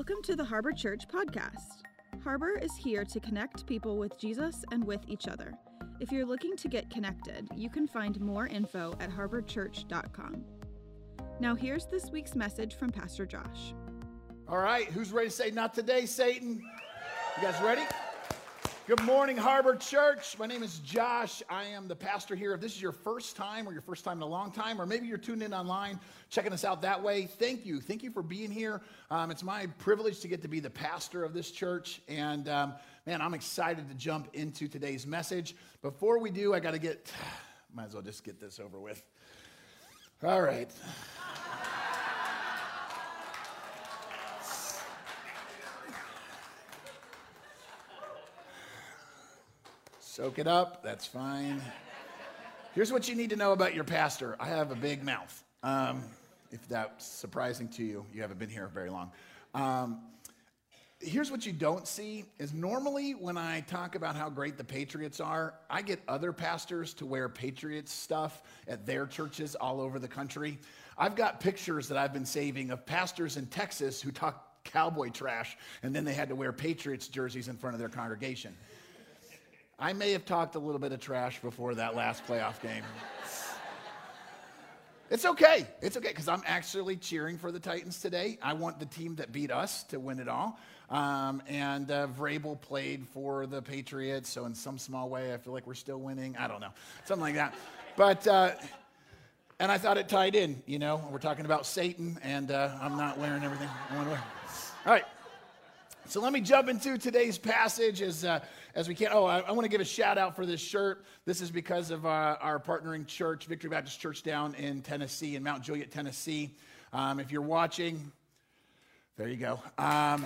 Welcome to the Harbor Church podcast. Harbor is here to connect people with Jesus and with each other. If you're looking to get connected, you can find more info at harborchurch.com. Now, here's this week's message from Pastor Josh. All right, who's ready to say, Not today, Satan? You guys ready? Good morning, Harbor Church. My name is Josh. I am the pastor here. If this is your first time or your first time in a long time, or maybe you're tuned in online, checking us out that way, thank you. Thank you for being here. Um, it's my privilege to get to be the pastor of this church. And um, man, I'm excited to jump into today's message. Before we do, I got to get, might as well just get this over with. All right. Soak it up. That's fine. Here's what you need to know about your pastor I have a big mouth. Um, if that's surprising to you, you haven't been here very long. Um, here's what you don't see is normally when I talk about how great the Patriots are, I get other pastors to wear Patriots stuff at their churches all over the country. I've got pictures that I've been saving of pastors in Texas who talk cowboy trash and then they had to wear Patriots jerseys in front of their congregation. I may have talked a little bit of trash before that last playoff game. It's okay. It's okay because I'm actually cheering for the Titans today. I want the team that beat us to win it all. Um, and uh, Vrabel played for the Patriots, so in some small way, I feel like we're still winning. I don't know, something like that. But uh, and I thought it tied in. You know, we're talking about Satan, and uh, I'm not wearing everything I want to wear. All right. So let me jump into today's passage as, uh, as we can. Oh, I, I want to give a shout out for this shirt. This is because of uh, our partnering church, Victory Baptist Church down in Tennessee, in Mount Juliet, Tennessee. Um, if you're watching, there you go. Um,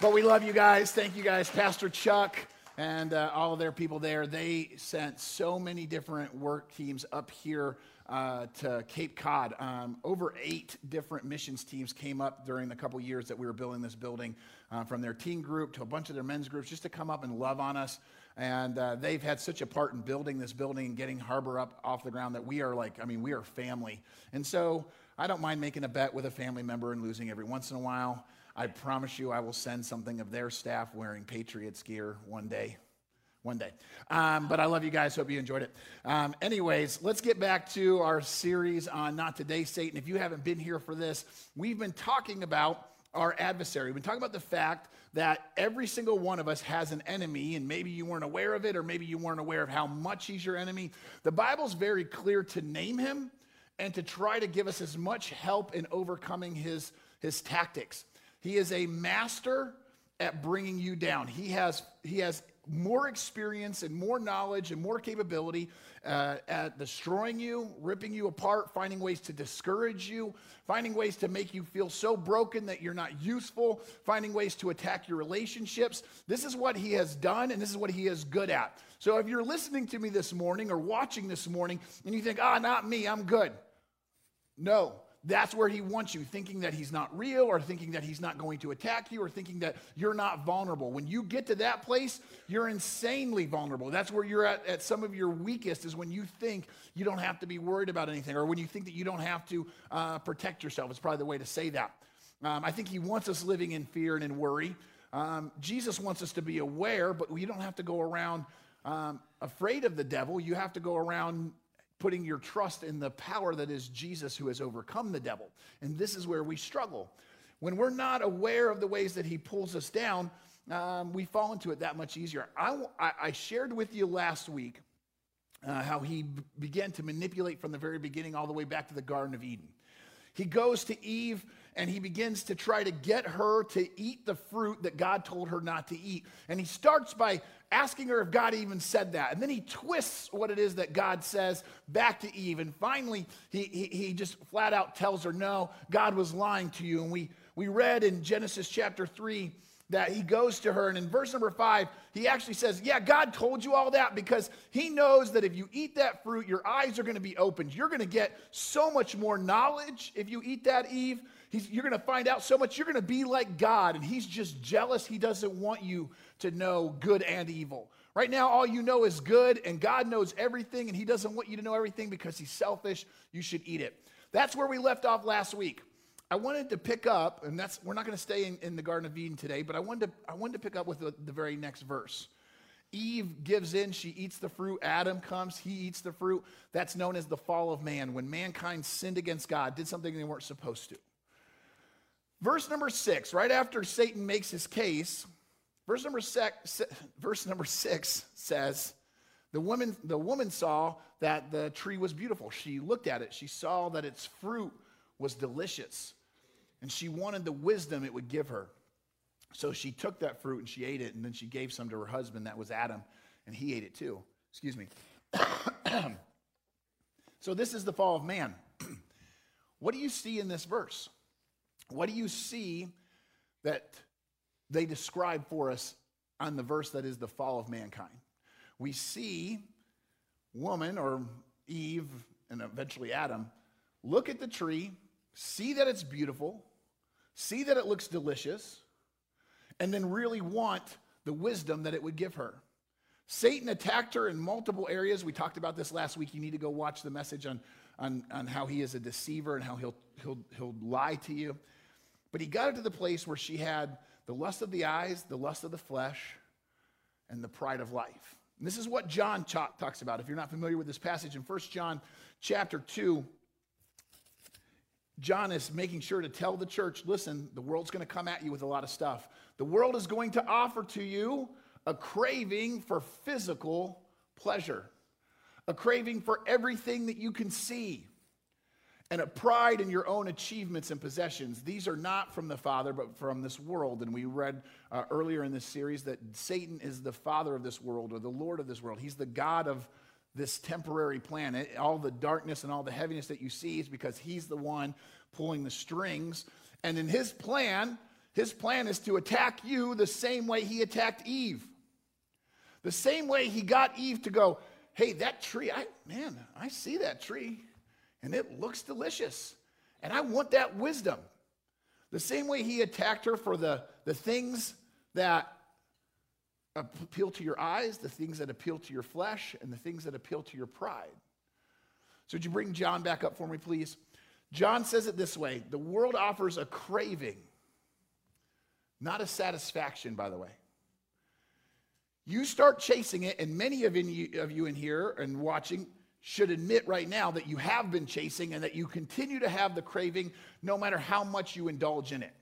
but we love you guys. Thank you guys. Pastor Chuck and uh, all of their people there, they sent so many different work teams up here uh, to Cape Cod. Um, over eight different missions teams came up during the couple years that we were building this building, uh, from their teen group to a bunch of their men's groups, just to come up and love on us. And uh, they've had such a part in building this building and getting Harbor up off the ground that we are like, I mean, we are family. And so I don't mind making a bet with a family member and losing every once in a while. I promise you, I will send something of their staff wearing Patriots gear one day one day. Um, but I love you guys. Hope you enjoyed it. Um, anyways, let's get back to our series on Not Today, Satan. If you haven't been here for this, we've been talking about our adversary. We've been talking about the fact that every single one of us has an enemy, and maybe you weren't aware of it, or maybe you weren't aware of how much he's your enemy. The Bible's very clear to name him and to try to give us as much help in overcoming his, his tactics. He is a master at bringing you down. He has, he has more experience and more knowledge and more capability uh, at destroying you, ripping you apart, finding ways to discourage you, finding ways to make you feel so broken that you're not useful, finding ways to attack your relationships. This is what he has done, and this is what he is good at. So if you're listening to me this morning or watching this morning and you think, ah, not me, I'm good. No, that's where he wants you, thinking that he's not real or thinking that he's not going to attack you or thinking that you're not vulnerable. When you get to that place, you're insanely vulnerable. That's where you're at, at some of your weakest, is when you think you don't have to be worried about anything or when you think that you don't have to uh, protect yourself. It's probably the way to say that. Um, I think he wants us living in fear and in worry. Um, Jesus wants us to be aware, but we don't have to go around um, afraid of the devil. You have to go around putting your trust in the power that is Jesus who has overcome the devil. And this is where we struggle. When we're not aware of the ways that he pulls us down, um, we fall into it that much easier. I, I shared with you last week uh, how he b- began to manipulate from the very beginning all the way back to the Garden of Eden. He goes to Eve and he begins to try to get her to eat the fruit that God told her not to eat. And he starts by asking her if God even said that. And then he twists what it is that God says back to Eve. And finally, he, he, he just flat out tells her, No, God was lying to you. And we, we read in Genesis chapter 3 that he goes to her. And in verse number five, he actually says, Yeah, God told you all that because he knows that if you eat that fruit, your eyes are going to be opened. You're going to get so much more knowledge if you eat that, Eve. He's, you're going to find out so much. You're going to be like God. And he's just jealous. He doesn't want you to know good and evil. Right now, all you know is good, and God knows everything, and he doesn't want you to know everything because he's selfish. You should eat it. That's where we left off last week. I wanted to pick up, and that's we're not going to stay in, in, the Garden of Eden today, but I wanted to, I wanted to pick up with the, the very next verse. Eve gives in, she eats the fruit. Adam comes, he eats the fruit. That's known as the fall of man, when mankind sinned against God, did something they weren't supposed to. Verse number six, right after Satan makes his case, verse number six, verse number six says, the woman, the woman saw that the tree was beautiful. She looked at it. She saw that its fruit was delicious. And she wanted the wisdom it would give her. So she took that fruit and she ate it, and then she gave some to her husband, that was Adam, and he ate it too. Excuse me. so this is the fall of man. what do you see in this verse? What do you see that they describe for us on the verse that is the fall of mankind? We see woman or Eve and eventually Adam look at the tree, see that it's beautiful, see that it looks delicious, and then really want the wisdom that it would give her. Satan attacked her in multiple areas. We talked about this last week. You need to go watch the message on, on, on how he is a deceiver and how he'll, he'll, he'll lie to you. But he got her to the place where she had the lust of the eyes, the lust of the flesh, and the pride of life. And this is what John talks about. If you're not familiar with this passage in 1 John chapter 2, John is making sure to tell the church listen, the world's going to come at you with a lot of stuff. The world is going to offer to you a craving for physical pleasure, a craving for everything that you can see, and a pride in your own achievements and possessions. These are not from the Father, but from this world. And we read uh, earlier in this series that Satan is the father of this world or the Lord of this world. He's the God of this temporary planet. All the darkness and all the heaviness that you see is because he's the one pulling the strings. And in his plan, his plan is to attack you the same way he attacked Eve. The same way he got Eve to go, hey, that tree, I, man, I see that tree and it looks delicious. And I want that wisdom. The same way he attacked her for the, the things that appeal to your eyes, the things that appeal to your flesh, and the things that appeal to your pride. So, would you bring John back up for me, please? John says it this way the world offers a craving, not a satisfaction, by the way. You start chasing it, and many of you in here and watching should admit right now that you have been chasing and that you continue to have the craving no matter how much you indulge in it.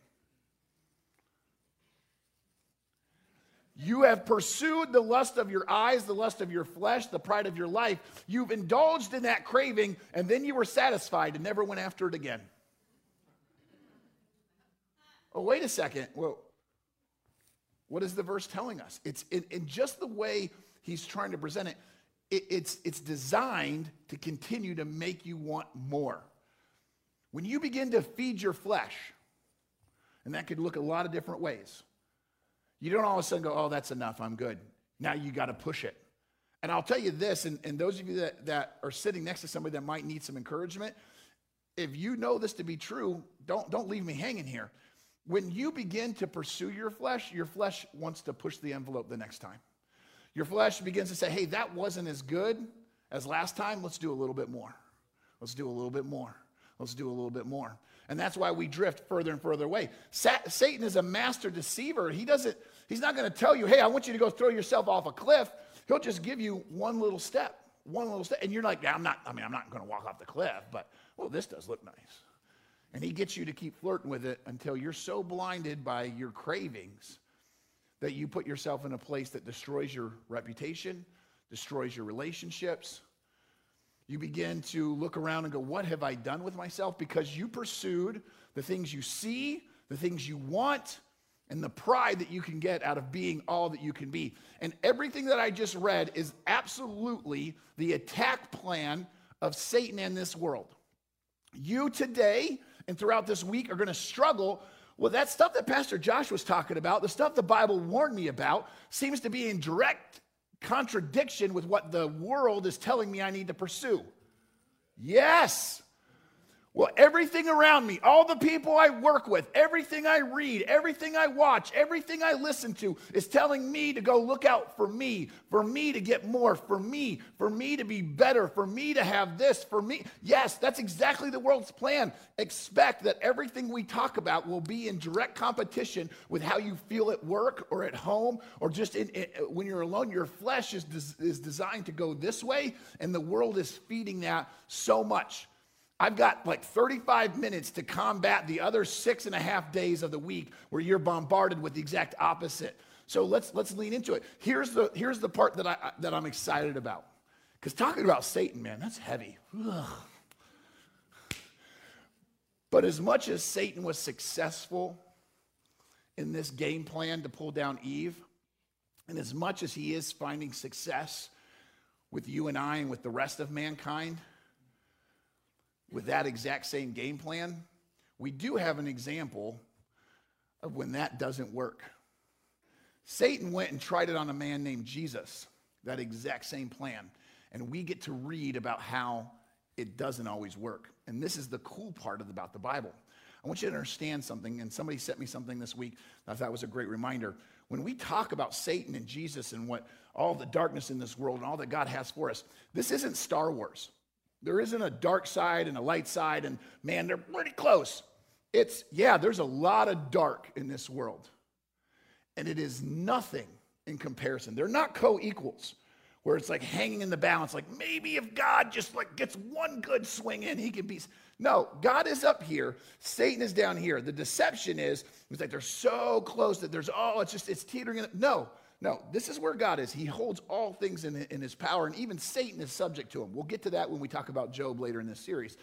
You have pursued the lust of your eyes, the lust of your flesh, the pride of your life. You've indulged in that craving, and then you were satisfied and never went after it again. Oh, wait a second. Well, what is the verse telling us? It's in, in just the way he's trying to present it it, it's, it's designed to continue to make you want more. When you begin to feed your flesh, and that could look a lot of different ways, you don't all of a sudden go, oh, that's enough, I'm good. Now you got to push it. And I'll tell you this, and, and those of you that, that are sitting next to somebody that might need some encouragement, if you know this to be true, don't, don't leave me hanging here. When you begin to pursue your flesh, your flesh wants to push the envelope the next time. Your flesh begins to say, hey, that wasn't as good as last time. Let's do a little bit more. Let's do a little bit more. Let's do a little bit more. And that's why we drift further and further away. Sa- Satan is a master deceiver. He doesn't, he's not going to tell you, hey, I want you to go throw yourself off a cliff. He'll just give you one little step, one little step. And you're like, yeah, I'm not, I mean, I'm not going to walk off the cliff, but, well, this does look nice. And he gets you to keep flirting with it until you're so blinded by your cravings that you put yourself in a place that destroys your reputation, destroys your relationships. You begin to look around and go, What have I done with myself? Because you pursued the things you see, the things you want, and the pride that you can get out of being all that you can be. And everything that I just read is absolutely the attack plan of Satan in this world. You today and throughout this week are going to struggle well, that stuff that Pastor Josh was talking about, the stuff the Bible warned me about, seems to be in direct contradiction with what the world is telling me I need to pursue. Yes. Well, everything around me, all the people I work with, everything I read, everything I watch, everything I listen to is telling me to go look out for me, for me to get more, for me, for me to be better, for me to have this, for me. Yes, that's exactly the world's plan. Expect that everything we talk about will be in direct competition with how you feel at work or at home or just in, in, when you're alone. Your flesh is, des- is designed to go this way, and the world is feeding that so much. I've got like 35 minutes to combat the other six and a half days of the week where you're bombarded with the exact opposite. So let's let's lean into it. Here's the here's the part that I that I'm excited about. Because talking about Satan, man, that's heavy. Ugh. But as much as Satan was successful in this game plan to pull down Eve, and as much as he is finding success with you and I and with the rest of mankind, with that exact same game plan, we do have an example of when that doesn't work. Satan went and tried it on a man named Jesus, that exact same plan. And we get to read about how it doesn't always work. And this is the cool part about the Bible. I want you to understand something, and somebody sent me something this week that I thought was a great reminder. When we talk about Satan and Jesus and what all the darkness in this world and all that God has for us, this isn't Star Wars. There isn't a dark side and a light side, and man, they're pretty close. It's, yeah, there's a lot of dark in this world, and it is nothing in comparison. They're not co equals, where it's like hanging in the balance, like maybe if God just like gets one good swing in, he can be. No, God is up here, Satan is down here. The deception is, it's like they're so close that there's, oh, it's just, it's teetering. No, no, this is where God is. He holds all things in, in his power, and even Satan is subject to him. We'll get to that when we talk about Job later in this series.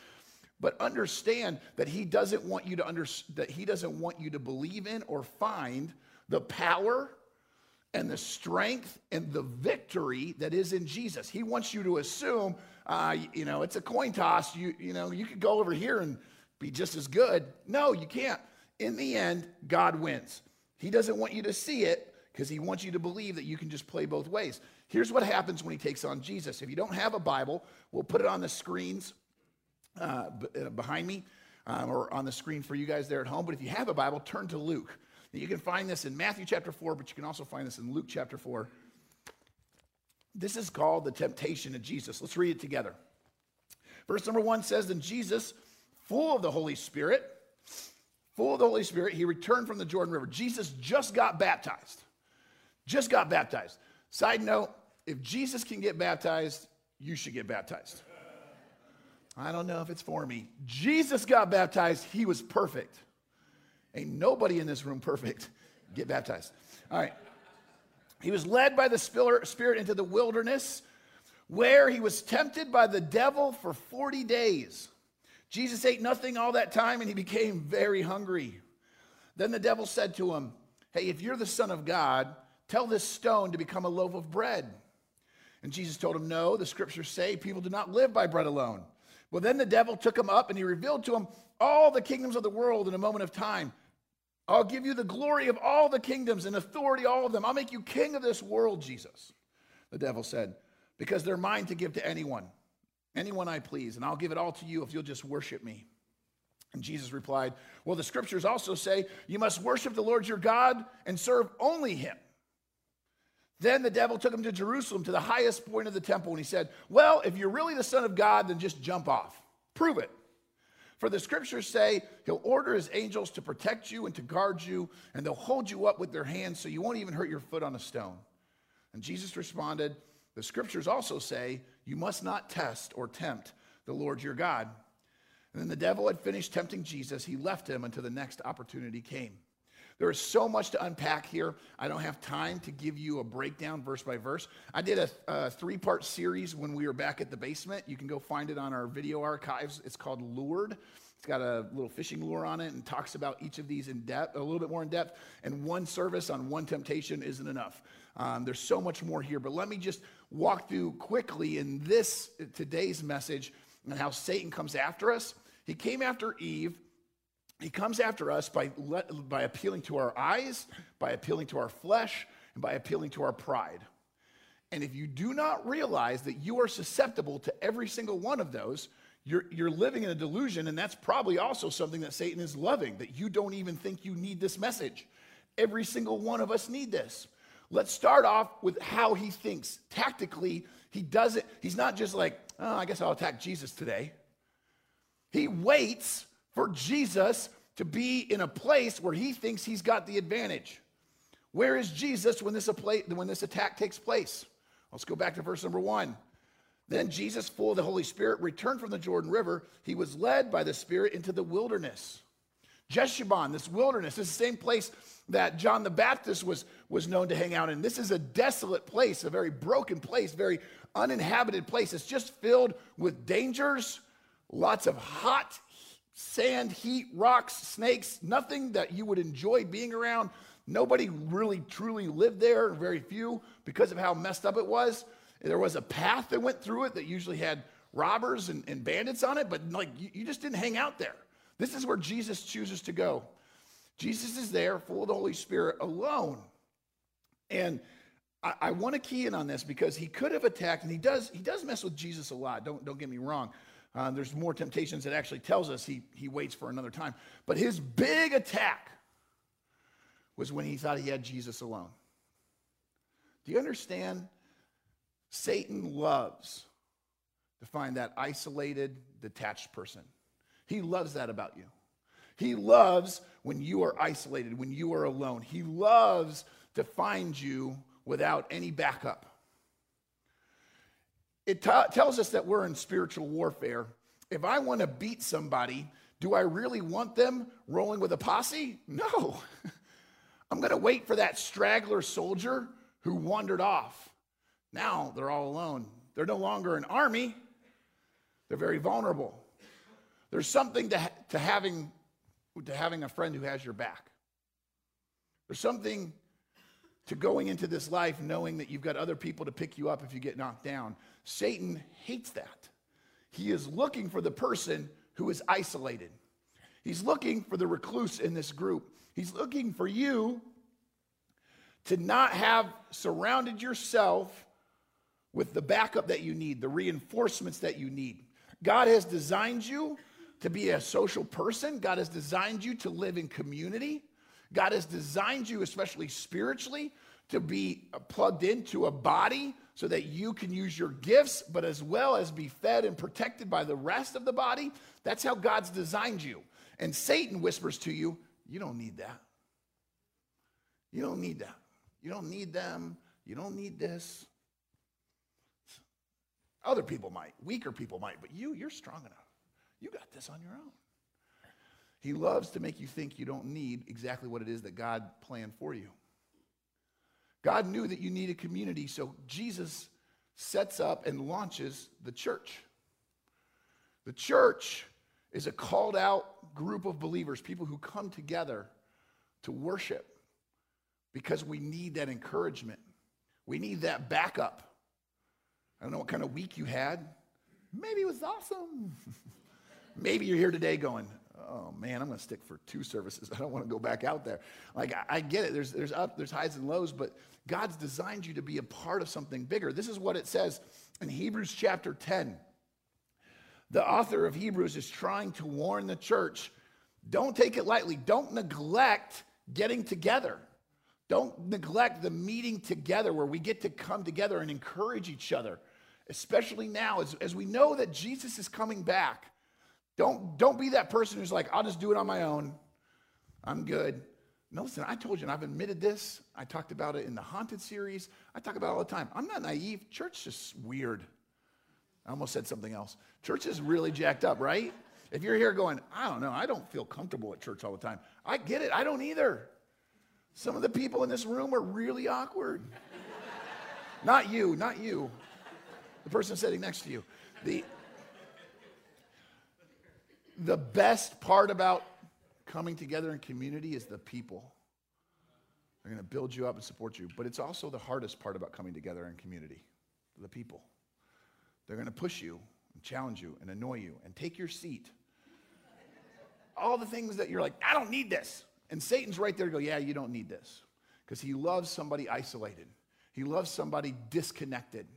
But understand that he doesn't want you to under, that he doesn't want you to believe in or find the power and the strength and the victory that is in Jesus. He wants you to assume, uh, you know, it's a coin toss. You, you know, you could go over here and be just as good. No, you can't. In the end, God wins. He doesn't want you to see it, because he wants you to believe that you can just play both ways. Here's what happens when he takes on Jesus. If you don't have a Bible, we'll put it on the screens uh, uh, behind me um, or on the screen for you guys there at home. But if you have a Bible, turn to Luke. You can find this in Matthew chapter 4, but you can also find this in Luke chapter 4. This is called the temptation of Jesus. Let's read it together. Verse number one says, Then Jesus, full of the Holy Spirit, full of the Holy Spirit, he returned from the Jordan River. Jesus just got baptized. Just got baptized. Side note if Jesus can get baptized, you should get baptized. I don't know if it's for me. Jesus got baptized, he was perfect. Ain't nobody in this room perfect. Get baptized. All right. He was led by the Spirit into the wilderness where he was tempted by the devil for 40 days. Jesus ate nothing all that time and he became very hungry. Then the devil said to him, Hey, if you're the Son of God, Tell this stone to become a loaf of bread. And Jesus told him, No, the scriptures say people do not live by bread alone. Well, then the devil took him up and he revealed to him all the kingdoms of the world in a moment of time. I'll give you the glory of all the kingdoms and authority, all of them. I'll make you king of this world, Jesus. The devil said, because they're mine to give to anyone, anyone I please, and I'll give it all to you if you'll just worship me. And Jesus replied, Well, the scriptures also say you must worship the Lord your God and serve only him. Then the devil took him to Jerusalem to the highest point of the temple, and he said, Well, if you're really the Son of God, then just jump off. Prove it. For the scriptures say he'll order his angels to protect you and to guard you, and they'll hold you up with their hands so you won't even hurt your foot on a stone. And Jesus responded, The scriptures also say you must not test or tempt the Lord your God. And then the devil had finished tempting Jesus. He left him until the next opportunity came. There is so much to unpack here. I don't have time to give you a breakdown verse by verse. I did a, a three part series when we were back at the basement. You can go find it on our video archives. It's called Lured. It's got a little fishing lure on it and talks about each of these in depth, a little bit more in depth. And one service on one temptation isn't enough. Um, there's so much more here, but let me just walk through quickly in this today's message and how Satan comes after us. He came after Eve he comes after us by, by appealing to our eyes, by appealing to our flesh, and by appealing to our pride. And if you do not realize that you are susceptible to every single one of those, you're, you're living in a delusion, and that's probably also something that Satan is loving, that you don't even think you need this message. Every single one of us need this. Let's start off with how he thinks. Tactically, he does it. He's not just like, oh, I guess I'll attack Jesus today. He waits for Jesus to be in a place where he thinks he's got the advantage. Where is Jesus when this, when this attack takes place? Let's go back to verse number one. Then Jesus, full of the Holy Spirit, returned from the Jordan River. He was led by the Spirit into the wilderness. Jeshurun, this wilderness, is the same place that John the Baptist was, was known to hang out in. This is a desolate place, a very broken place, very uninhabited place. It's just filled with dangers, lots of hot sand, heat, rocks, snakes, nothing that you would enjoy being around. Nobody really truly lived there, very few, because of how messed up it was. There was a path that went through it that usually had robbers and, and bandits on it, but like you, you just didn't hang out there. This is where Jesus chooses to go. Jesus is there, full of the Holy Spirit, alone. And I, I want to key in on this because he could have attacked, and he does, he does mess with Jesus a lot. Don't, don't get me wrong. Uh, there's more temptations that actually tells us he, he waits for another time. But his big attack was when he thought he had Jesus alone. Do you understand? Satan loves to find that isolated, detached person. He loves that about you. He loves when you are isolated, when you are alone. He loves to find you without any backup. It t- tells us that we're in spiritual warfare. If I want to beat somebody, do I really want them rolling with a posse? No. I'm going to wait for that straggler soldier who wandered off. Now they're all alone. They're no longer an army, they're very vulnerable. There's something to, to, having, to having a friend who has your back. There's something to going into this life knowing that you've got other people to pick you up if you get knocked down. Satan hates that. He is looking for the person who is isolated. He's looking for the recluse in this group. He's looking for you to not have surrounded yourself with the backup that you need, the reinforcements that you need. God has designed you to be a social person, God has designed you to live in community. God has designed you, especially spiritually, to be plugged into a body so that you can use your gifts, but as well as be fed and protected by the rest of the body. That's how God's designed you. And Satan whispers to you, You don't need that. You don't need that. You don't need them. You don't need this. Other people might, weaker people might, but you, you're strong enough. You got this on your own. He loves to make you think you don't need exactly what it is that God planned for you. God knew that you needed community, so Jesus sets up and launches the church. The church is a called out group of believers, people who come together to worship because we need that encouragement. We need that backup. I don't know what kind of week you had. Maybe it was awesome. Maybe you're here today going, oh man, I'm going to stick for two services. I don't want to go back out there. Like, I, I, get it. There's, there's up, there's highs and lows, but God's designed you to be a part of something bigger. This is what it says in Hebrews chapter 10. The author of Hebrews is trying to warn the church don't take it lightly, don't neglect getting together. Don't neglect the meeting together where we get to come together and encourage each other, especially now as, as we know that Jesus is coming back. Don't, don't be that person who's like, I'll just do it on my own. I'm good. No, listen, I told you, and I've admitted this. I talked about it in the Haunted series. I talk about it all the time. I'm not naive. Church is weird. I almost said something else. Church is really jacked up, right? If you're here going, I don't know, I don't feel comfortable at church all the time. I get it. I don't either. Some of the people in this room are really awkward. not you, not you. The person sitting next to you. The, the best part about coming together in community is the people. They're going to build you up and support you. But it's also the hardest part about coming together in community the people. They're going to push you and challenge you and annoy you and take your seat. All the things that you're like, I don't need this. And Satan's right there to go, Yeah, you don't need this. Because he loves somebody isolated, he loves somebody disconnected.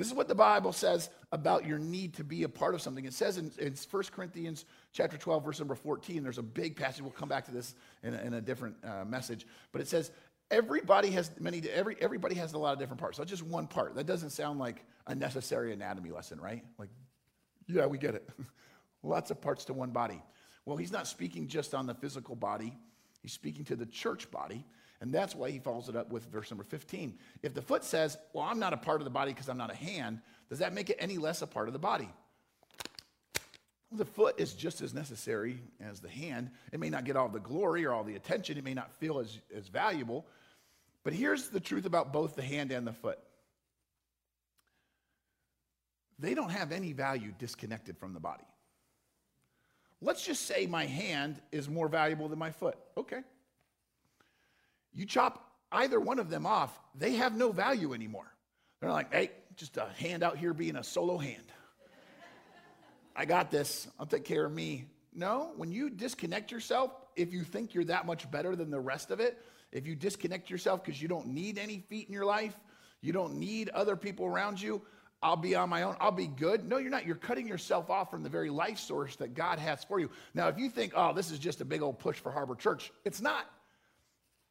This is what the Bible says about your need to be a part of something. It says in, in 1 Corinthians chapter 12, verse number 14, there's a big passage. We'll come back to this in a, in a different uh, message. But it says, everybody has many, every, everybody has a lot of different parts. Not just one part. That doesn't sound like a necessary anatomy lesson, right? Like, yeah, we get it. Lots of parts to one body. Well, he's not speaking just on the physical body, he's speaking to the church body. And that's why he follows it up with verse number 15. If the foot says, Well, I'm not a part of the body because I'm not a hand, does that make it any less a part of the body? The foot is just as necessary as the hand. It may not get all the glory or all the attention, it may not feel as, as valuable. But here's the truth about both the hand and the foot they don't have any value disconnected from the body. Let's just say my hand is more valuable than my foot. Okay. You chop either one of them off, they have no value anymore. They're like, hey, just a hand out here being a solo hand. I got this. I'll take care of me. No, when you disconnect yourself, if you think you're that much better than the rest of it, if you disconnect yourself because you don't need any feet in your life, you don't need other people around you, I'll be on my own. I'll be good. No, you're not. You're cutting yourself off from the very life source that God has for you. Now, if you think, oh, this is just a big old push for Harbor Church, it's not.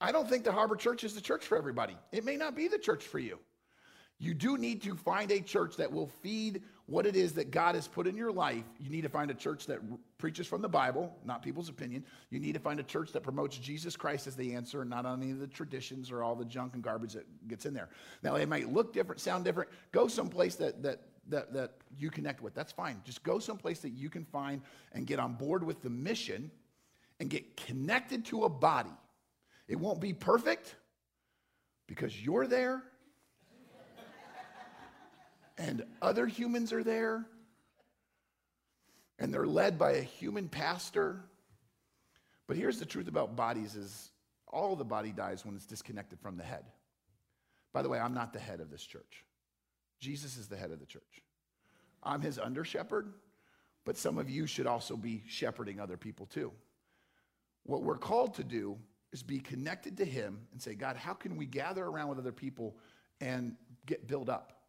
I don't think the Harbor Church is the church for everybody. It may not be the church for you. You do need to find a church that will feed what it is that God has put in your life. You need to find a church that preaches from the Bible, not people's opinion. You need to find a church that promotes Jesus Christ as the answer not any of the traditions or all the junk and garbage that gets in there. Now, they might look different, sound different. Go someplace that, that, that, that you connect with. That's fine. Just go someplace that you can find and get on board with the mission and get connected to a body. It won't be perfect because you're there and other humans are there, and they're led by a human pastor. But here's the truth about bodies is all the body dies when it's disconnected from the head. By the way, I'm not the head of this church. Jesus is the head of the church. I'm his under shepherd, but some of you should also be shepherding other people too. What we're called to do is be connected to him and say, God, how can we gather around with other people and get built up?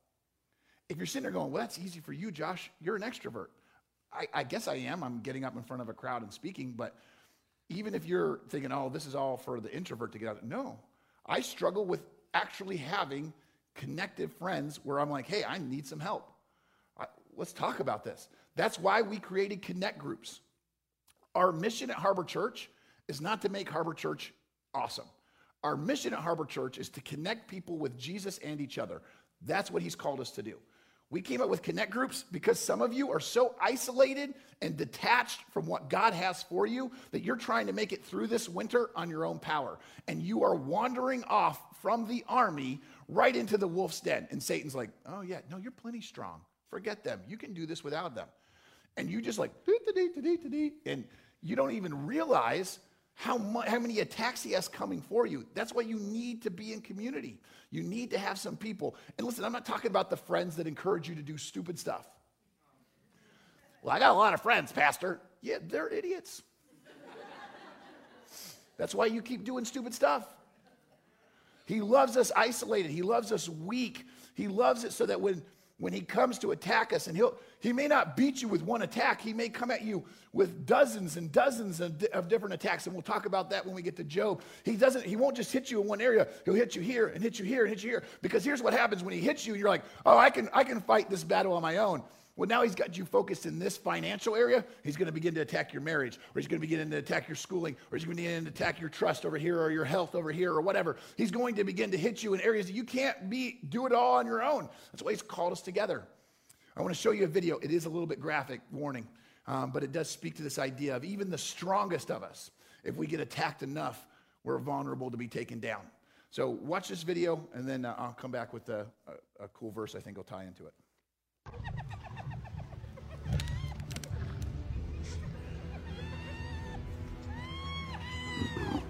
if you're sitting there going, well, that's easy for you, Josh, you're an extrovert. I, I, guess I am. I'm getting up in front of a crowd and speaking, but even if you're thinking, oh, this is all for the introvert to get out, no. I struggle with actually having connected friends where I'm like, hey, I need some help. I, let's talk about this. That's why we created connect groups. Our mission at Harbor Church is not to make Harbor Church awesome. Our mission at Harbor Church is to connect people with Jesus and each other. That's what he's called us to do. We came up with connect groups because some of you are so isolated and detached from what God has for you that you're trying to make it through this winter on your own power. And you are wandering off from the army right into the wolf's den. And Satan's like, oh, yeah, no, you're plenty strong. Forget them. You can do this without them. And you just like, and you don't even realize how, how many attacks he has coming for you. That's why you need to be in community. You need to have some people. And listen, I'm not talking about the friends that encourage you to do stupid stuff. Well, I got a lot of friends, Pastor. Yeah, they're idiots. That's why you keep doing stupid stuff. He loves us isolated, He loves us weak. He loves it so that when when he comes to attack us and he'll he may not beat you with one attack he may come at you with dozens and dozens of, of, different attacks and we'll talk about that when we get to Job he doesn't he won't just hit you in one area he'll hit you here and hit you here and hit you here because here's what happens when he hits you and you're like oh i can i can fight this battle on my own well, now he's got you focused in this financial area. He's going to begin to attack your marriage, or he's going to begin to attack your schooling, or he's going to begin to attack your trust over here, or your health over here, or whatever. He's going to begin to hit you in areas that you can't be do it all on your own. That's why he's called us together. I want to show you a video. It is a little bit graphic, warning, um, but it does speak to this idea of even the strongest of us, if we get attacked enough, we're vulnerable to be taken down. So watch this video, and then uh, I'll come back with a, a, a cool verse I think will tie into it.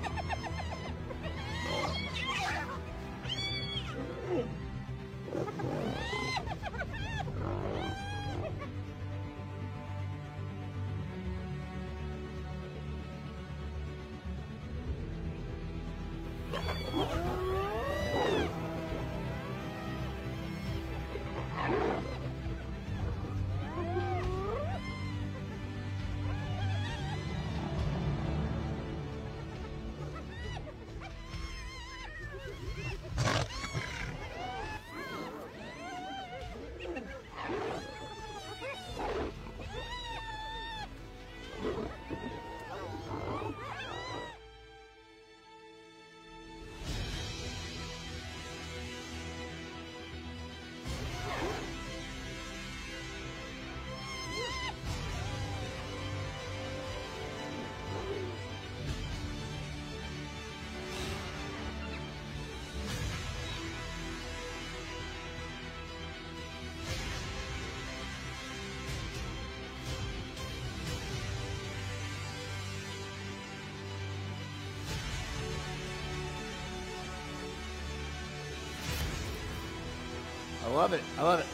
I love it. I love it.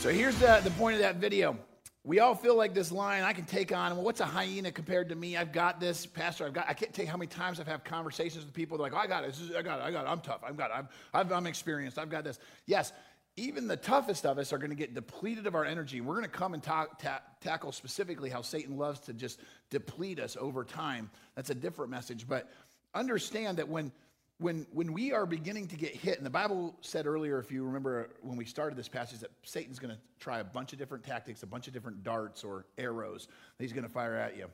So here's the, the point of that video. We all feel like this lion I can take on. Well, what's a hyena compared to me? I've got this, Pastor. I've got. I can't tell you how many times I've had conversations with people. They're like, oh, "I got it. I got it. I got it. I'm tough. I've got it. I'm, I've, I'm experienced. I've got this." Yes, even the toughest of us are going to get depleted of our energy. We're going to come and talk, ta- tackle specifically how Satan loves to just deplete us over time. That's a different message. But understand that when when, when we are beginning to get hit, and the Bible said earlier, if you remember when we started this passage, that Satan's going to try a bunch of different tactics, a bunch of different darts or arrows that he's going to fire at you.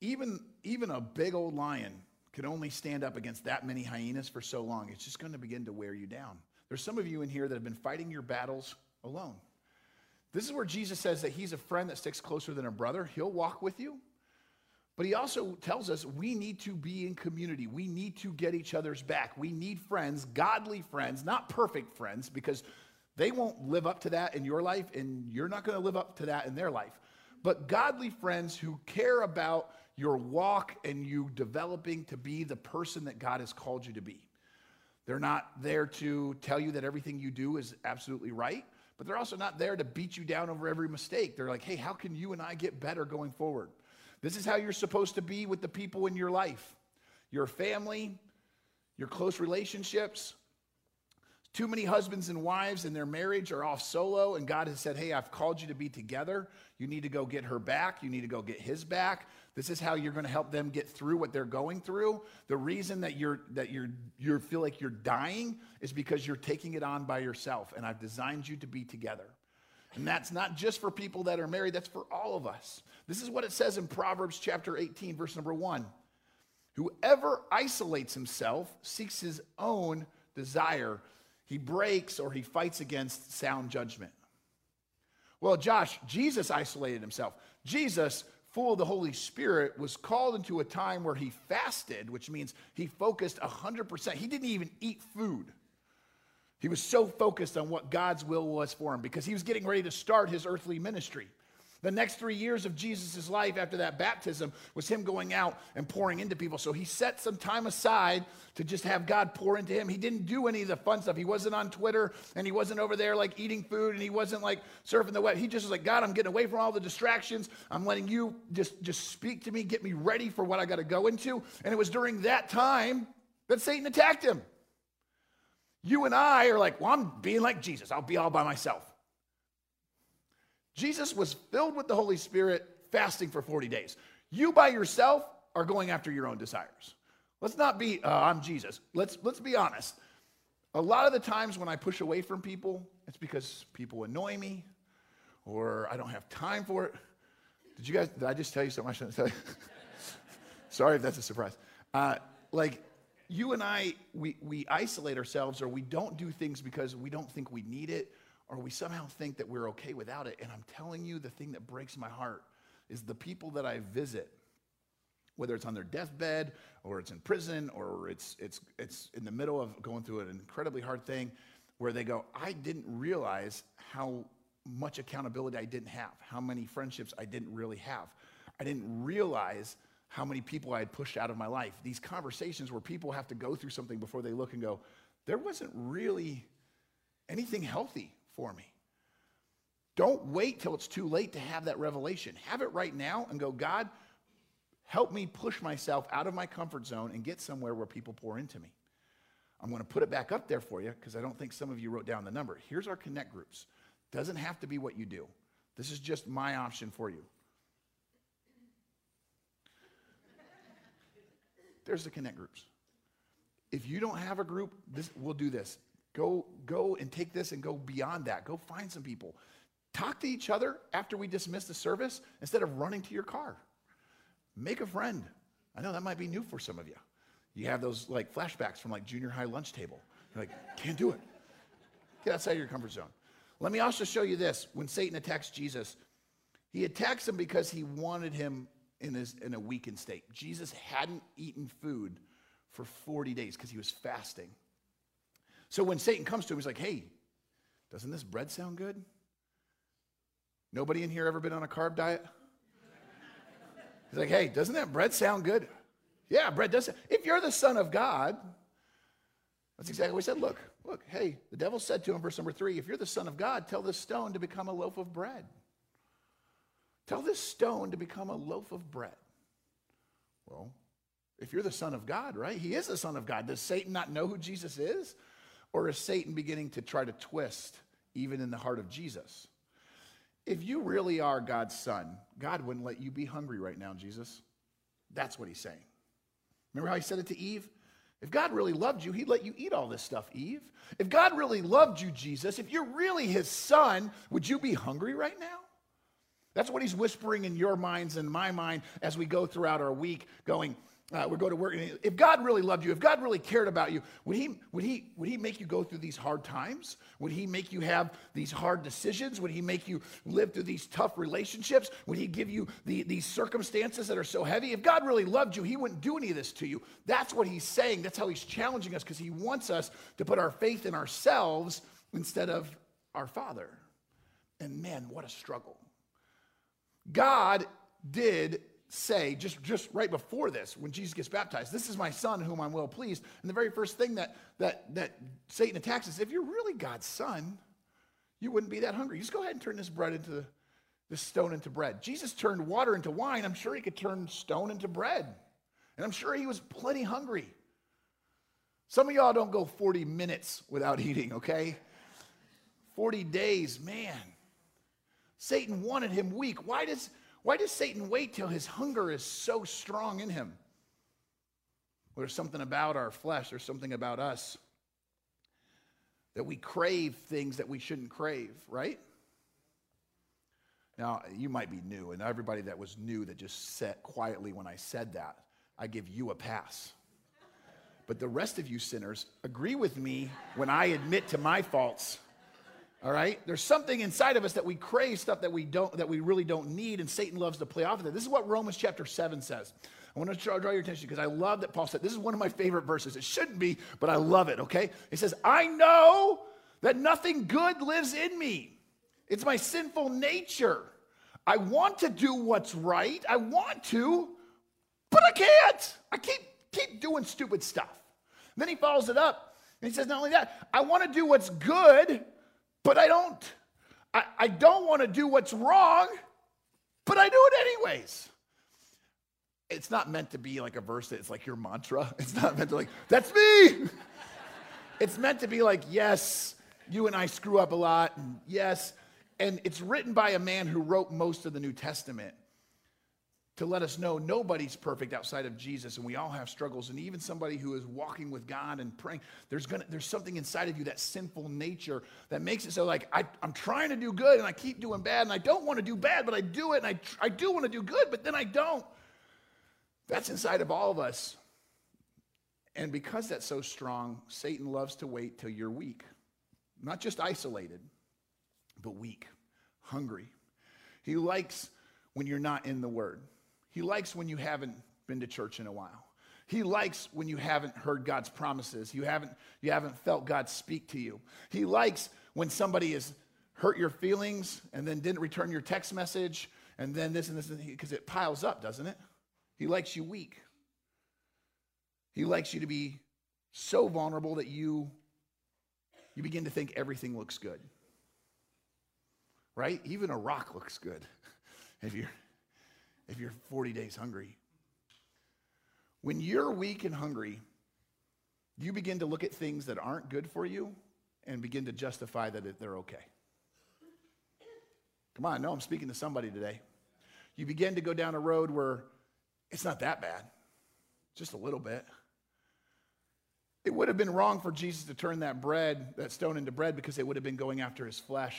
Even, even a big old lion can only stand up against that many hyenas for so long. It's just going to begin to wear you down. There's some of you in here that have been fighting your battles alone. This is where Jesus says that he's a friend that sticks closer than a brother. He'll walk with you, but he also tells us we need to be in community. We need to get each other's back. We need friends, godly friends, not perfect friends, because they won't live up to that in your life, and you're not going to live up to that in their life. But godly friends who care about your walk and you developing to be the person that God has called you to be. They're not there to tell you that everything you do is absolutely right, but they're also not there to beat you down over every mistake. They're like, hey, how can you and I get better going forward? This is how you're supposed to be with the people in your life your family, your close relationships. Too many husbands and wives in their marriage are off solo, and God has said, Hey, I've called you to be together. You need to go get her back. You need to go get his back. This is how you're going to help them get through what they're going through. The reason that you're that you're you feel like you're dying is because you're taking it on by yourself, and I've designed you to be together. And that's not just for people that are married, that's for all of us. This is what it says in Proverbs chapter 18, verse number 1. Whoever isolates himself seeks his own desire. He breaks or he fights against sound judgment. Well, Josh, Jesus isolated himself. Jesus, full of the Holy Spirit, was called into a time where he fasted, which means he focused 100%. He didn't even eat food. He was so focused on what God's will was for him because he was getting ready to start his earthly ministry. The next three years of Jesus' life after that baptism was him going out and pouring into people. So he set some time aside to just have God pour into him. He didn't do any of the fun stuff. He wasn't on Twitter and he wasn't over there like eating food and he wasn't like surfing the web. He just was like, God, I'm getting away from all the distractions. I'm letting you just, just speak to me, get me ready for what I got to go into. And it was during that time that Satan attacked him. You and I are like, well, I'm being like Jesus. I'll be all by myself. Jesus was filled with the Holy Spirit, fasting for 40 days. You by yourself are going after your own desires. Let's not be, uh, I'm Jesus. Let's, let's be honest. A lot of the times when I push away from people, it's because people annoy me or I don't have time for it. Did you guys, did I just tell you something I shouldn't tell you? Sorry if that's a surprise. Uh, like, you and I, we, we isolate ourselves or we don't do things because we don't think we need it or we somehow think that we're okay without it. And I'm telling you, the thing that breaks my heart is the people that I visit, whether it's on their deathbed or it's in prison or it's, it's, it's in the middle of going through an incredibly hard thing, where they go, I didn't realize how much accountability I didn't have, how many friendships I didn't really have. I didn't realize how many people I had pushed out of my life. These conversations where people have to go through something before they look and go, there wasn't really anything healthy for me. Don't wait till it's too late to have that revelation. Have it right now and go, God, help me push myself out of my comfort zone and get somewhere where people pour into me. I'm going to put it back up there for you because I don't think some of you wrote down the number. Here's our connect groups. Doesn't have to be what you do. This is just my option for you. There's the connect groups. If you don't have a group, this, we'll do this. Go, go and take this and go beyond that. Go find some people. Talk to each other after we dismiss the service instead of running to your car. Make a friend. I know that might be new for some of you. You have those like flashbacks from like junior high lunch table. You're like, can't do it. Get outside your comfort zone. Let me also show you this. When Satan attacks Jesus, he attacks him because he wanted him in, his, in a weakened state. Jesus hadn't eaten food for 40 days because he was fasting. So when Satan comes to him, he's like, hey, doesn't this bread sound good? Nobody in here ever been on a carb diet? He's like, hey, doesn't that bread sound good? Yeah, bread does. If you're the son of God, That's exactly what he said. Look, look, hey, the devil said to him, verse number three, if you're the Son of God, tell this stone to become a loaf of bread. Tell this stone to become a loaf of bread. Well, if you're the Son of God, right? He is the Son of God. Does Satan not know who Jesus is? Or is Satan beginning to try to twist even in the heart of Jesus? If you really are God's Son, God wouldn't let you be hungry right now, Jesus. That's what he's saying. Remember how he said it to Eve? If God really loved you, he'd let you eat all this stuff, Eve. If God really loved you, Jesus, if you're really his son, would you be hungry right now? That's what he's whispering in your minds and my mind as we go throughout our week, going, uh, we go to work. If God really loved you, if God really cared about you, would he, would, he, would he make you go through these hard times? Would He make you have these hard decisions? Would He make you live through these tough relationships? Would He give you the, these circumstances that are so heavy? If God really loved you, He wouldn't do any of this to you. That's what He's saying. That's how He's challenging us because He wants us to put our faith in ourselves instead of our Father. And man, what a struggle. God did say just, just right before this, when Jesus gets baptized, this is my son whom I'm well pleased. And the very first thing that, that, that Satan attacks is if you're really God's son, you wouldn't be that hungry. Just go ahead and turn this bread into this stone into bread. Jesus turned water into wine. I'm sure he could turn stone into bread. And I'm sure he was plenty hungry. Some of y'all don't go 40 minutes without eating, okay? 40 days, man. Satan wanted him weak. Why does why does Satan wait till his hunger is so strong in him? Well, there's something about our flesh, there's something about us that we crave things that we shouldn't crave, right? Now, you might be new, and everybody that was new that just sat quietly when I said that, I give you a pass. But the rest of you sinners agree with me when I admit to my faults all right? There's something inside of us that we crave stuff that we don't that we really don't need, and Satan loves to play off of that. This is what Romans chapter 7 says. I want to draw, your attention because I love that Paul said this is one of my favorite verses. It shouldn't be, but I love it, okay? He says, I know that nothing good lives in me. It's my sinful nature. I want to do what's right. I want to, but I can't. I keep keep doing stupid stuff. And then he follows it up and he says, not only that, I want to do what's good, but I don't. I, I don't want to do what's wrong, but I do it anyways. It's not meant to be like a verse that's like your mantra. It's not meant to like, that's me. it's meant to be like, yes, you and I screw up a lot, and yes. And it's written by a man who wrote most of the New Testament to let us know nobody's perfect outside of Jesus and we all have struggles and even somebody who is walking with God and praying there's gonna there's something inside of you that sinful nature that makes it so like I, I'm trying to do good and I keep doing bad and I don't want to do bad but I do it and I, I do want to do good but then I don't. That's inside of all of us. And because that's so strong Satan loves to wait till you're weak. Not just isolated but weak hungry. He likes when you're not in the word he likes when you haven't been to church in a while. He likes when you haven't heard God's promises. You haven't, you haven't felt God speak to you. He likes when somebody has hurt your feelings and then didn't return your text message and then this and this because it piles up, doesn't it? He likes you weak. He likes you to be so vulnerable that you you begin to think everything looks good. Right? Even a rock looks good if you're if you're 40 days hungry. When you're weak and hungry, you begin to look at things that aren't good for you and begin to justify that they're okay. Come on, no, I'm speaking to somebody today. You begin to go down a road where it's not that bad, just a little bit. It would have been wrong for Jesus to turn that bread, that stone into bread, because it would have been going after his flesh.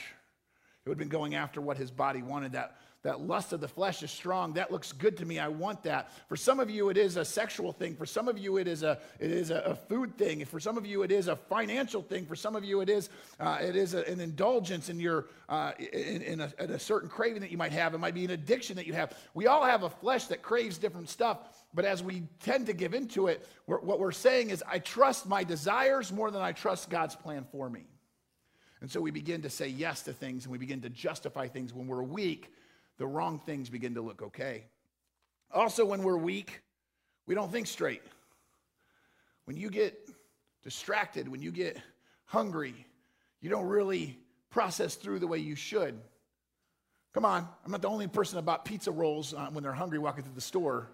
It would have been going after what his body wanted. That that lust of the flesh is strong. That looks good to me. I want that. For some of you, it is a sexual thing. For some of you, it is a, it is a, a food thing. For some of you, it is a financial thing. For some of you, it is, uh, it is a, an indulgence in, your, uh, in, in, a, in a certain craving that you might have. It might be an addiction that you have. We all have a flesh that craves different stuff. But as we tend to give into it, we're, what we're saying is, I trust my desires more than I trust God's plan for me. And so we begin to say yes to things and we begin to justify things when we're weak the wrong things begin to look okay. Also, when we're weak, we don't think straight. When you get distracted, when you get hungry, you don't really process through the way you should. Come on, I'm not the only person that bought pizza rolls uh, when they're hungry walking through the store.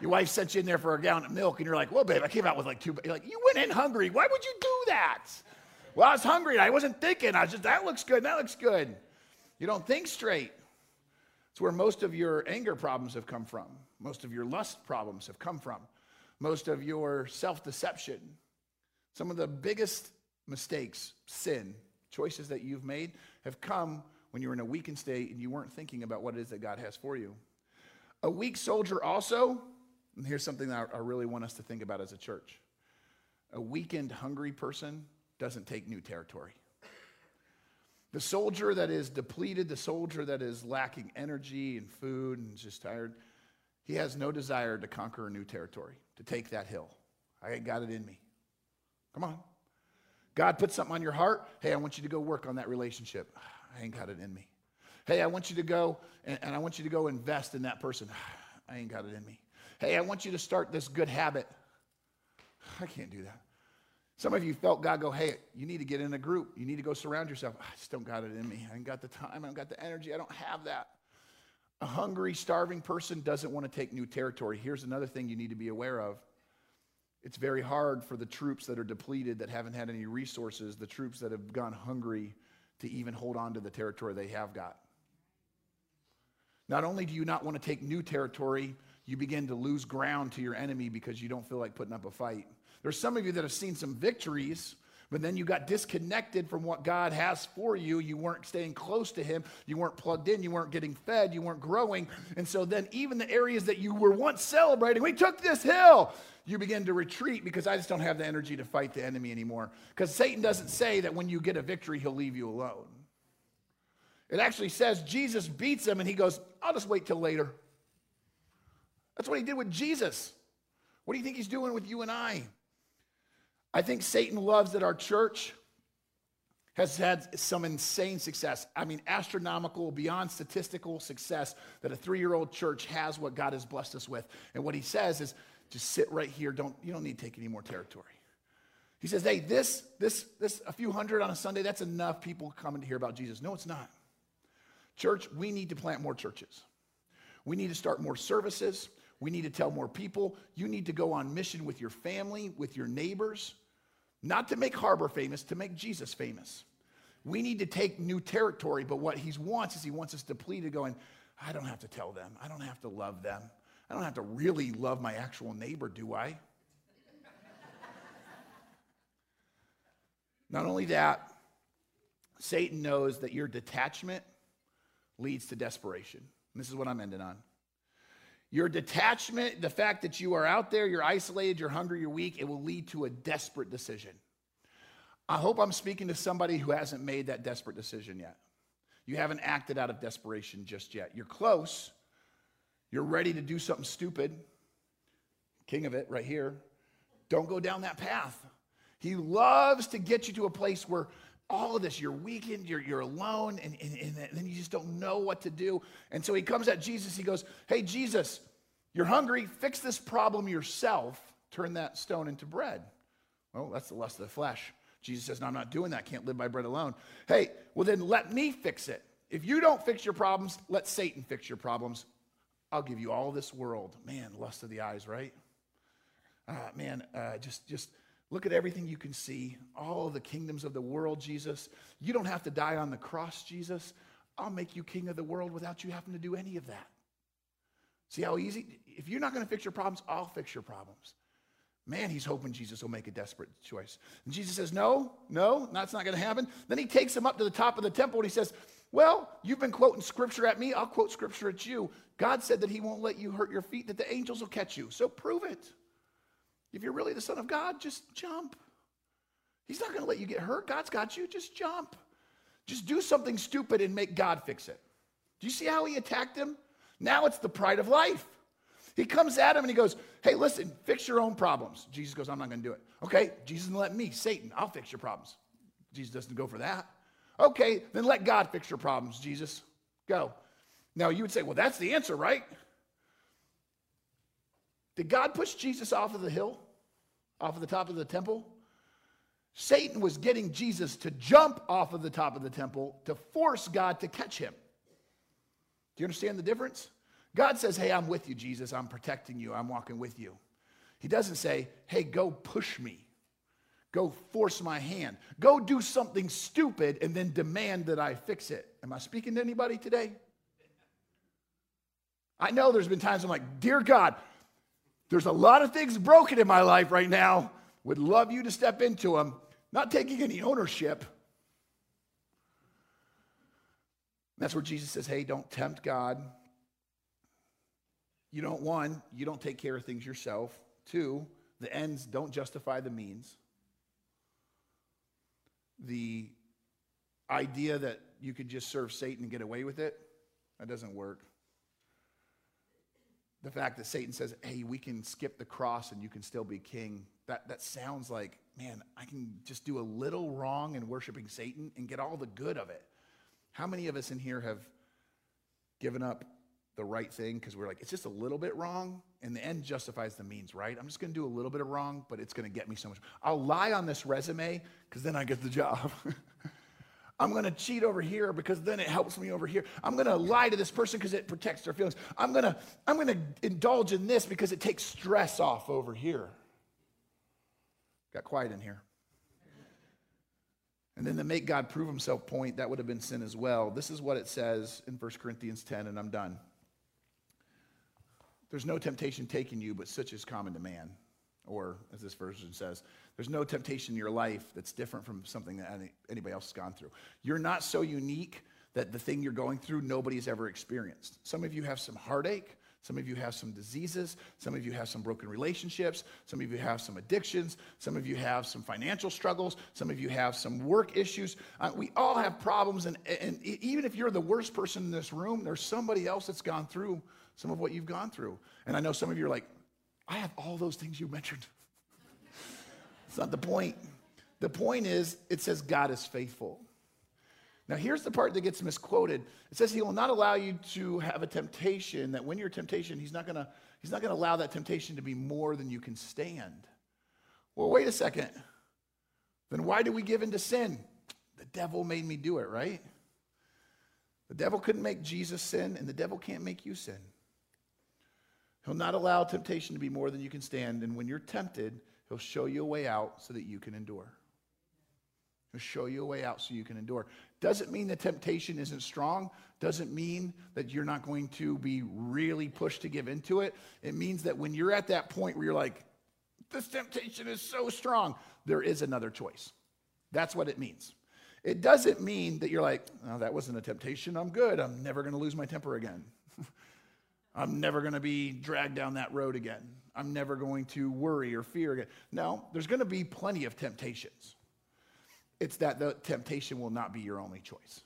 Your wife sent you in there for a gallon of milk, and you're like, "Well, babe, I came out with like two." You're like, "You went in hungry. Why would you do that?" Well, I was hungry. I wasn't thinking. I was just that looks good. That looks good. You don't think straight. It's where most of your anger problems have come from. Most of your lust problems have come from. Most of your self-deception. Some of the biggest mistakes, sin, choices that you've made have come when you were in a weakened state and you weren't thinking about what it is that God has for you. A weak soldier also and here's something that I really want us to think about as a church a weakened, hungry person doesn't take new territory. The soldier that is depleted, the soldier that is lacking energy and food and just tired, he has no desire to conquer a new territory, to take that hill. I ain't got it in me. Come on. God put something on your heart. Hey, I want you to go work on that relationship. I ain't got it in me. Hey, I want you to go and, and I want you to go invest in that person. I ain't got it in me. Hey, I want you to start this good habit. I can't do that. Some of you felt God go, hey, you need to get in a group. You need to go surround yourself. Ah, I just don't got it in me. I ain't got the time. I don't got the energy. I don't have that. A hungry, starving person doesn't want to take new territory. Here's another thing you need to be aware of. It's very hard for the troops that are depleted, that haven't had any resources, the troops that have gone hungry to even hold on to the territory they have got. Not only do you not want to take new territory, you begin to lose ground to your enemy because you don't feel like putting up a fight. There's some of you that have seen some victories, but then you got disconnected from what God has for you. You weren't staying close to Him. You weren't plugged in. You weren't getting fed. You weren't growing. And so then, even the areas that you were once celebrating, we took this hill, you begin to retreat because I just don't have the energy to fight the enemy anymore. Because Satan doesn't say that when you get a victory, he'll leave you alone. It actually says Jesus beats him and he goes, I'll just wait till later. That's what he did with Jesus. What do you think he's doing with you and I? I think Satan loves that our church has had some insane success. I mean, astronomical, beyond statistical success that a three year old church has what God has blessed us with. And what he says is just sit right here. Don't, you don't need to take any more territory. He says, hey, this, this, this, a few hundred on a Sunday, that's enough people coming to hear about Jesus. No, it's not. Church, we need to plant more churches. We need to start more services. We need to tell more people. You need to go on mission with your family, with your neighbors, not to make Harbor famous, to make Jesus famous. We need to take new territory, but what he wants is he wants us depleted, going, I don't have to tell them. I don't have to love them. I don't have to really love my actual neighbor, do I? Not only that, Satan knows that your detachment leads to desperation. And this is what I'm ending on. Your detachment, the fact that you are out there, you're isolated, you're hungry, you're weak, it will lead to a desperate decision. I hope I'm speaking to somebody who hasn't made that desperate decision yet. You haven't acted out of desperation just yet. You're close. You're ready to do something stupid. King of it right here. Don't go down that path. He loves to get you to a place where all of this, you're weakened, you're, you're alone, and, and, and then you just don't know what to do. And so he comes at Jesus, he goes, Hey, Jesus, you're hungry, fix this problem yourself, turn that stone into bread. Well, that's the lust of the flesh. Jesus says, No, I'm not doing that. Can't live by bread alone. Hey, well, then let me fix it. If you don't fix your problems, let Satan fix your problems. I'll give you all this world. Man, lust of the eyes, right? Uh, man, uh, just, just Look at everything you can see, all the kingdoms of the world, Jesus. You don't have to die on the cross, Jesus. I'll make you king of the world without you having to do any of that. See how easy? If you're not going to fix your problems, I'll fix your problems. Man, he's hoping Jesus will make a desperate choice. And Jesus says, No, no, that's not going to happen. Then he takes him up to the top of the temple and he says, Well, you've been quoting scripture at me. I'll quote scripture at you. God said that he won't let you hurt your feet, that the angels will catch you. So prove it. If you're really the Son of God, just jump. He's not going to let you get hurt. God's got you. Just jump. Just do something stupid and make God fix it. Do you see how he attacked him? Now it's the pride of life. He comes at him and he goes, Hey, listen, fix your own problems. Jesus goes, I'm not going to do it. Okay, Jesus, let me, Satan, I'll fix your problems. Jesus doesn't go for that. Okay, then let God fix your problems, Jesus. Go. Now you would say, Well, that's the answer, right? Did God push Jesus off of the hill? Off of the top of the temple? Satan was getting Jesus to jump off of the top of the temple to force God to catch him. Do you understand the difference? God says, Hey, I'm with you, Jesus. I'm protecting you. I'm walking with you. He doesn't say, Hey, go push me. Go force my hand. Go do something stupid and then demand that I fix it. Am I speaking to anybody today? I know there's been times I'm like, Dear God, there's a lot of things broken in my life right now. Would love you to step into them not taking any ownership. That's where Jesus says, hey, don't tempt God. You don't, one, you don't take care of things yourself. Two, the ends don't justify the means. The idea that you could just serve Satan and get away with it, that doesn't work. The fact that Satan says, hey, we can skip the cross and you can still be king, that, that sounds like man, I can just do a little wrong in worshiping Satan and get all the good of it. How many of us in here have given up the right thing because we're like, it's just a little bit wrong, and the end justifies the means, right? I'm just going to do a little bit of wrong, but it's going to get me so much. I'll lie on this resume because then I get the job. I'm going to cheat over here because then it helps me over here. I'm going to lie to this person because it protects their feelings. I'm going to I'm going to indulge in this because it takes stress off over here. Got quiet in here. And then to make God prove himself point, that would have been sin as well. This is what it says in 1 Corinthians 10, and I'm done. There's no temptation taking you, but such is common to man. Or, as this version says, there's no temptation in your life that's different from something that anybody else has gone through. You're not so unique that the thing you're going through, nobody's ever experienced. Some of you have some heartache. Some of you have some diseases. Some of you have some broken relationships. Some of you have some addictions. Some of you have some financial struggles. Some of you have some work issues. Uh, we all have problems. And, and even if you're the worst person in this room, there's somebody else that's gone through some of what you've gone through. And I know some of you are like, I have all those things you mentioned. It's not the point. The point is, it says God is faithful. Now, here's the part that gets misquoted. It says he will not allow you to have a temptation, that when you're temptation, he's not gonna, he's not gonna allow that temptation to be more than you can stand. Well, wait a second. Then why do we give in to sin? The devil made me do it, right? The devil couldn't make Jesus sin, and the devil can't make you sin. He'll not allow temptation to be more than you can stand, and when you're tempted, he'll show you a way out so that you can endure. He'll show you a way out so you can endure. Doesn't mean the temptation isn't strong. Doesn't mean that you're not going to be really pushed to give into it. It means that when you're at that point where you're like, this temptation is so strong, there is another choice. That's what it means. It doesn't mean that you're like, oh, that wasn't a temptation. I'm good. I'm never going to lose my temper again. I'm never going to be dragged down that road again. I'm never going to worry or fear again. No, there's going to be plenty of temptations. It's that the temptation will not be your only choice.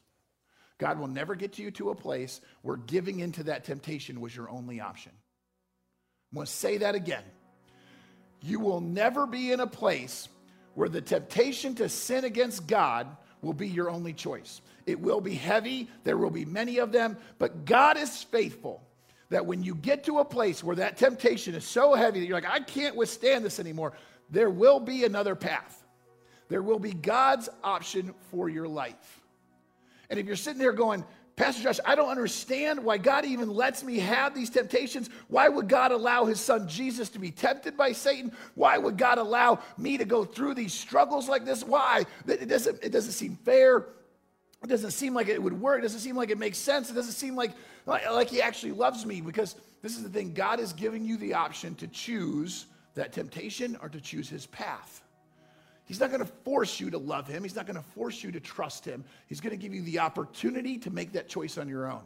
God will never get you to a place where giving into that temptation was your only option. I'm going to say that again. You will never be in a place where the temptation to sin against God will be your only choice. It will be heavy, there will be many of them, but God is faithful that when you get to a place where that temptation is so heavy that you're like, I can't withstand this anymore, there will be another path. There will be God's option for your life. And if you're sitting there going, Pastor Josh, I don't understand why God even lets me have these temptations. Why would God allow his son Jesus to be tempted by Satan? Why would God allow me to go through these struggles like this? Why? It doesn't, it doesn't seem fair. It doesn't seem like it would work. It doesn't seem like it makes sense. It doesn't seem like, like, like he actually loves me because this is the thing God is giving you the option to choose that temptation or to choose his path. He's not going to force you to love him. He's not going to force you to trust him. He's going to give you the opportunity to make that choice on your own.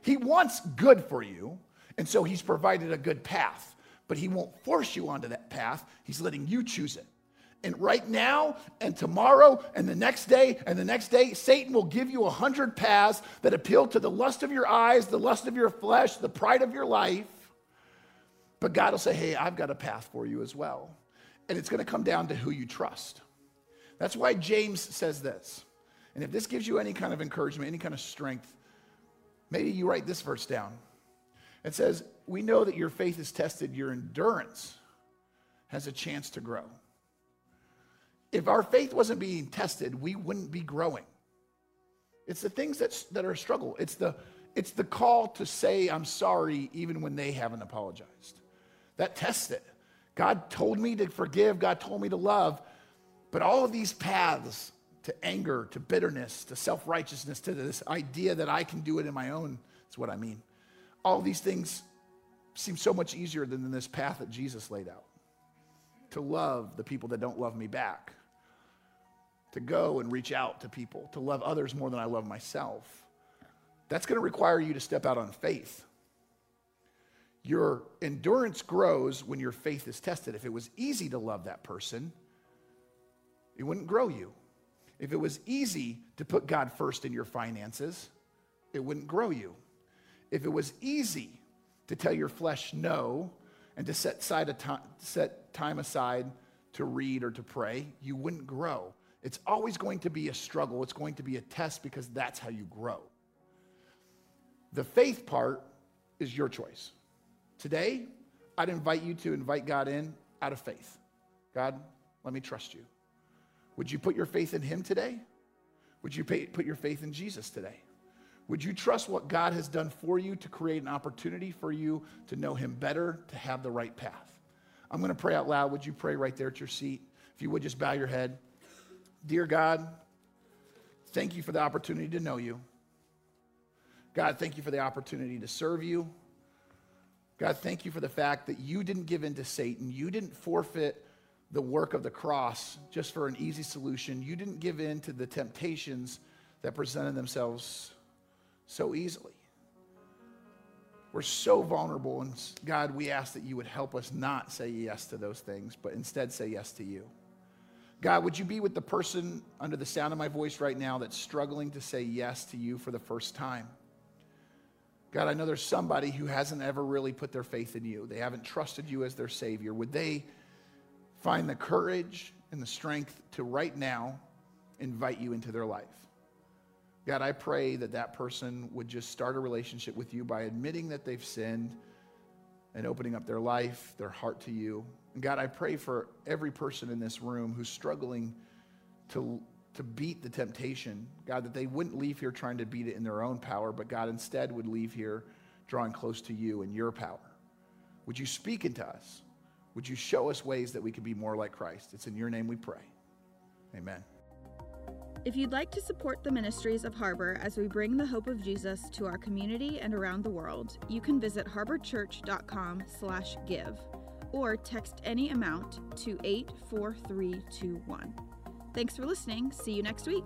He wants good for you, and so he's provided a good path, but he won't force you onto that path. He's letting you choose it. And right now, and tomorrow, and the next day, and the next day, Satan will give you a hundred paths that appeal to the lust of your eyes, the lust of your flesh, the pride of your life. But God will say, hey, I've got a path for you as well. And it's going to come down to who you trust. That's why James says this. And if this gives you any kind of encouragement, any kind of strength, maybe you write this verse down. It says, We know that your faith is tested, your endurance has a chance to grow. If our faith wasn't being tested, we wouldn't be growing. It's the things that, that are a struggle. It's the, it's the call to say, I'm sorry, even when they haven't apologized. That tests it. God told me to forgive, God told me to love, but all of these paths to anger, to bitterness, to self righteousness, to this idea that I can do it in my own, is what I mean. All these things seem so much easier than this path that Jesus laid out to love the people that don't love me back, to go and reach out to people, to love others more than I love myself. That's going to require you to step out on faith. Your endurance grows when your faith is tested. If it was easy to love that person, it wouldn't grow you. If it was easy to put God first in your finances, it wouldn't grow you. If it was easy to tell your flesh no and to set, side set time aside to read or to pray, you wouldn't grow. It's always going to be a struggle. It's going to be a test because that's how you grow. The faith part is your choice. Today, I'd invite you to invite God in out of faith. God, let me trust you. Would you put your faith in Him today? Would you pay, put your faith in Jesus today? Would you trust what God has done for you to create an opportunity for you to know Him better, to have the right path? I'm going to pray out loud. Would you pray right there at your seat? If you would just bow your head. Dear God, thank you for the opportunity to know you. God, thank you for the opportunity to serve you. God, thank you for the fact that you didn't give in to Satan. You didn't forfeit the work of the cross just for an easy solution. You didn't give in to the temptations that presented themselves so easily. We're so vulnerable, and God, we ask that you would help us not say yes to those things, but instead say yes to you. God, would you be with the person under the sound of my voice right now that's struggling to say yes to you for the first time? God, I know there's somebody who hasn't ever really put their faith in you. They haven't trusted you as their Savior. Would they find the courage and the strength to right now invite you into their life? God, I pray that that person would just start a relationship with you by admitting that they've sinned and opening up their life, their heart to you. God, I pray for every person in this room who's struggling to, to beat the temptation. God, that they wouldn't leave here trying to beat it in their own power, but God instead would leave here drawing close to you and your power. Would you speak into us? Would you show us ways that we could be more like Christ? It's in your name we pray. Amen. If you'd like to support the ministries of Harbor as we bring the hope of Jesus to our community and around the world, you can visit harborchurch.com/give or text any amount to 84321. Thanks for listening. See you next week.